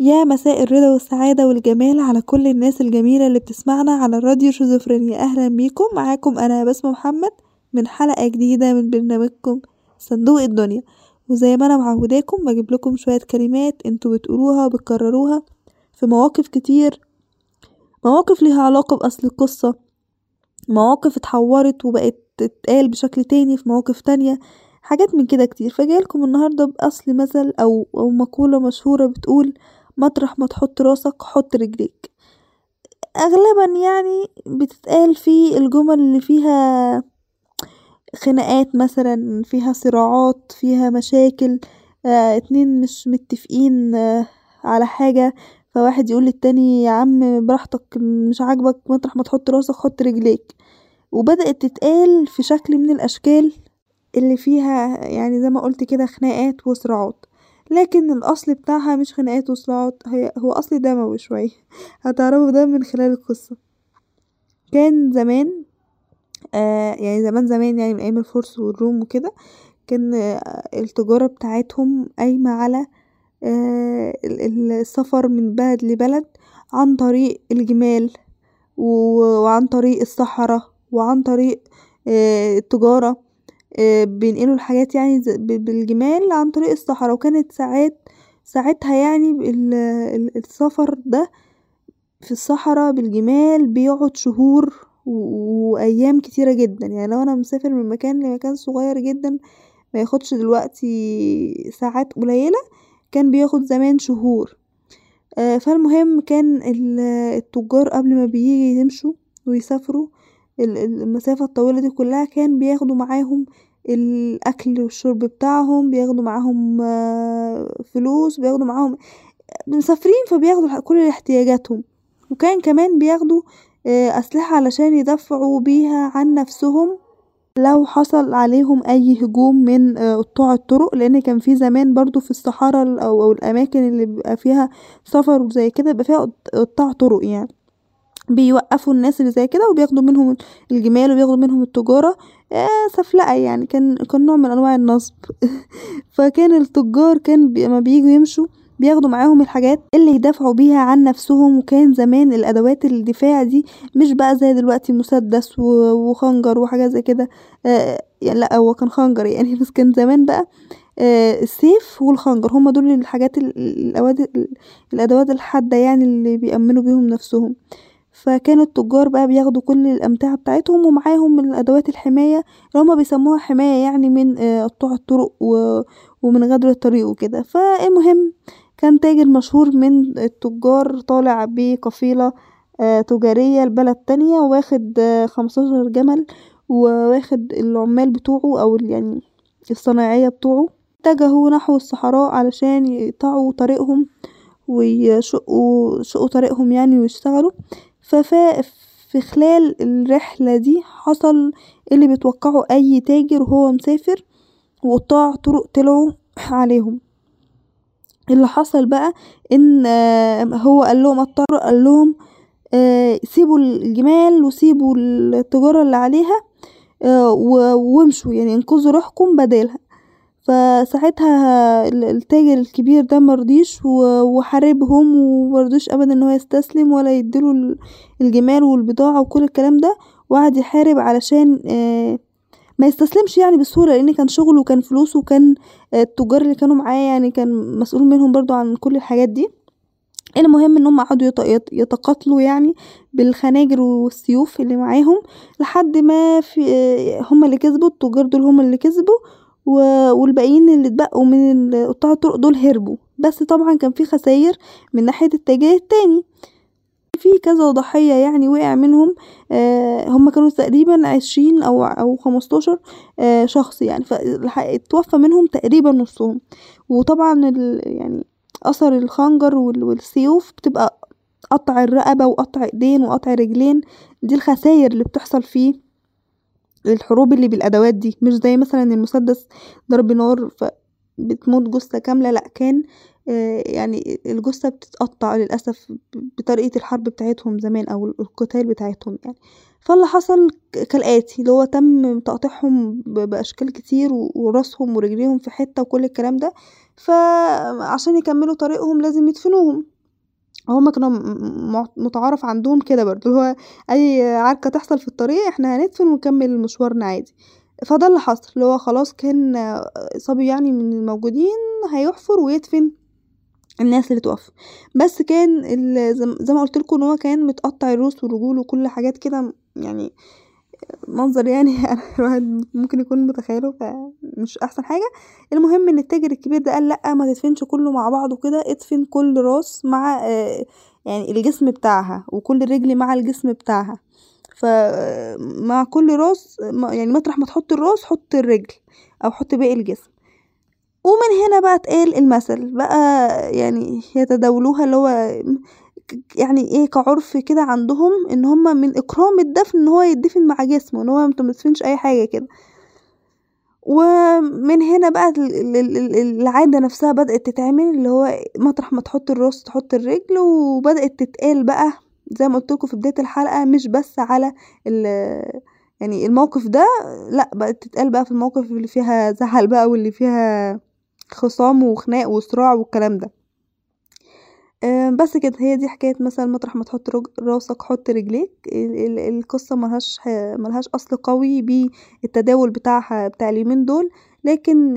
يا مساء الرضا والسعادة والجمال على كل الناس الجميلة اللي بتسمعنا على الراديو شيزوفرينيا. أهلا بيكم. معاكم أنا بسمة محمد من حلقة جديدة من برنامجكم صندوق الدنيا. وزي ما أنا معوداكم بجيب لكم شوية كلمات أنتوا بتقولوها وبتكرروها في مواقف كتير مواقف ليها علاقة بأصل القصة مواقف اتحورت وبقت تتقال بشكل تاني في مواقف تانية حاجات من كده كتير. فجايلكم النهاردة بأصل مثل أو, أو مقولة مشهورة بتقول مطرح ما تحط راسك حط رجليك. اغلبا يعني بتتقال في الجمل اللي فيها خناقات مثلا فيها صراعات فيها مشاكل آه اتنين مش متفقين آه على حاجة فواحد يقول للتاني يا عم براحتك مش عاجبك مطرح ما تحط راسك حط رجليك. وبدأت تتقال في شكل من الأشكال اللي فيها يعني زي ما قلت كده خناقات وصراعات. لكن الأصل بتاعها مش خناقات وصراعات هي هو أصل دموي شوية. هتعرفوا ده من خلال القصة. كان زمان آه يعني زمان زمان يعني من أيام الفرس والروم وكده كان آه التجارة بتاعتهم قايمة على آه السفر من بلد لبلد عن طريق الجمال وعن طريق الصحراء وعن طريق آه التجارة بينقلوا الحاجات يعني بالجمال عن طريق الصحراء. وكانت ساعات ساعتها يعني السفر ده في الصحراء بالجمال بيقعد شهور وأيام كتيرة جدا. يعني لو أنا مسافر من مكان لمكان صغير جدا ما ياخدش دلوقتي ساعات قليلة كان بياخد زمان شهور. فالمهم كان التجار قبل ما بيجي يمشوا ويسافروا المسافة الطويلة دي كلها كان بياخدوا معاهم الأكل والشرب بتاعهم بياخدوا معاهم فلوس بياخدوا معاهم مسافرين فبياخدوا كل احتياجاتهم. وكان كمان بياخدوا أسلحة علشان يدافعوا بيها عن نفسهم لو حصل عليهم أي هجوم من قطاع الطرق لأن كان في زمان برضو في الصحراء أو, أو الأماكن اللي بيبقى فيها سفر وزي كده بيبقى فيها قطاع طرق يعني. بيوقفوا الناس اللي زي كده وبياخدوا منهم الجمال وبياخدوا منهم التجارة. آه سفلقة يعني كان كان نوع من أنواع النصب. فكان التجار كان لما بييجوا يمشوا بياخدوا معاهم الحاجات اللي يدافعوا بيها عن نفسهم. وكان زمان الأدوات الدفاع دي مش بقى زي دلوقتي مسدس وخنجر وحاجات زي كده. آه يعني لأ هو كان خنجر يعني. بس كان زمان بقى آه السيف والخنجر هما دول الحاجات الأدوات الحادة يعني اللي بيأمنوا بيهم نفسهم. فكان التجار بقى بياخدوا كل الأمتعة بتاعتهم ومعاهم الأدوات الحماية اللي هما بيسموها حماية يعني من قطاع الطرق ومن غدر الطريق وكده. فالمهم كان تاجر مشهور من التجار طالع بقفيلة تجارية لبلد تانية واخد خمستاشر جمل وواخد العمال بتوعه أو يعني الصنايعية بتوعه. اتجهوا نحو الصحراء علشان يقطعوا طريقهم ويشقوا شقوا طريقهم يعني ويشتغلوا. ففا في خلال الرحلة دي حصل اللي بيتوقعه أي تاجر وهو مسافر وقطاع طرق طلعوا عليهم. اللي حصل بقى إن هو قال لهم الطرق قال لهم سيبوا الجمال وسيبوا التجارة اللي عليها وامشوا يعني انقذوا روحكم بدالها. فساعتها التاجر الكبير ده مرضيش وحاربهم ومرضوش ابدا إن هو يستسلم ولا يديله الجمال والبضاعة وكل الكلام ده. وقعد يحارب علشان ما يستسلمش يعني بسهولة لأن كان شغله وكان فلوسه وكان التجار اللي كانوا معاه يعني كان مسؤول منهم برضو عن كل الحاجات دي. المهم إن هم قعدوا يتقاتلوا يعني بالخناجر والسيوف اللي معاهم لحد ما في هم اللي كسبوا التجار دول هم اللي كسبوا. والباقيين اللي اتبقوا من قطاع الطرق دول هربوا. بس طبعا كان في خساير من ناحية التاجر التاني. في كذا ضحية يعني وقع منهم آه هم كانوا تقريبا عشرين أو أو خمستاشر آه شخص يعني. فتوفى منهم تقريبا نصهم. وطبعا يعني أثر الخنجر والسيوف بتبقى قطع الرقبة وقطع ايدين وقطع رجلين. دي الخساير اللي بتحصل فيه. الحروب اللي بالأدوات دي مش زي مثلا المسدس ضرب نار فبتموت جثة كاملة لأ كان يعني الجثة بتتقطع للأسف بطريقة الحرب بتاعتهم زمان أو القتال بتاعتهم يعني. فاللي حصل كالآتي اللي هو تم تقطيعهم بأشكال كتير ورأسهم ورجليهم في حتة وكل الكلام ده فعشان يكملوا طريقهم لازم يدفنوهم. هما كانوا متعارف عندهم كده برضه هو أي عركة تحصل في الطريق إحنا هندفن ونكمل مشوارنا عادي. فده اللي حصل اللي هو خلاص كان صبي يعني من الموجودين هيحفر ويدفن الناس اللي توفى بس كان زي ما قلتلكوا إن هو كان متقطع الروس والرجول وكل حاجات كده يعني منظر يعني الواحد ممكن يكون متخيله فمش أحسن حاجة. المهم إن التاجر الكبير ده قال لأ ما تدفنش كله مع بعضه كده ادفن كل راس مع يعني الجسم بتاعها وكل رجل مع الجسم بتاعها. فمع كل راس يعني مطرح ما تحط الراس حط الرجل أو حط باقي الجسم. ومن هنا بقى اتقال المثل بقى يعني يتداولوها اللي هو يعني إيه كعرف كده عندهم إن هما من إكرام الدفن إن هو يدفن مع جسمه إن هو متدفنش أي حاجة كده. ومن هنا بقى العادة نفسها بدأت تتعمل اللي هو مطرح ما تحط الراس تحط الرجل وبدأت تتقال بقى زي ما قلتلكوا في بداية الحلقة مش بس على يعني الموقف ده لأ بقت تتقال بقى في الموقف اللي فيها زعل بقى واللي فيها خصام وخناق وصراع والكلام ده. بس كده. هي دي حكاية مثلا مطرح ما تحط راسك حط رجليك. القصة ملهاش ملهاش أصل قوي بالتداول بتاعها بتاع اليومين دول. لكن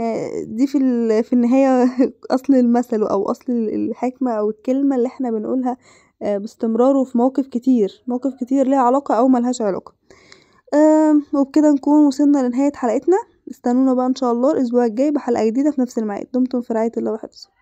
دي في في النهاية أصل المثل أو أصل الحكمة أو الكلمة اللي إحنا بنقولها باستمرار وفي مواقف كتير مواقف كتير ليها علاقة أو ملهاش علاقة. وبكده نكون وصلنا لنهاية حلقتنا. استنونا بقى إن شاء الله الأسبوع الجاي بحلقة جديدة في نفس الميعاد. دمتم في رعاية الله وحفظه.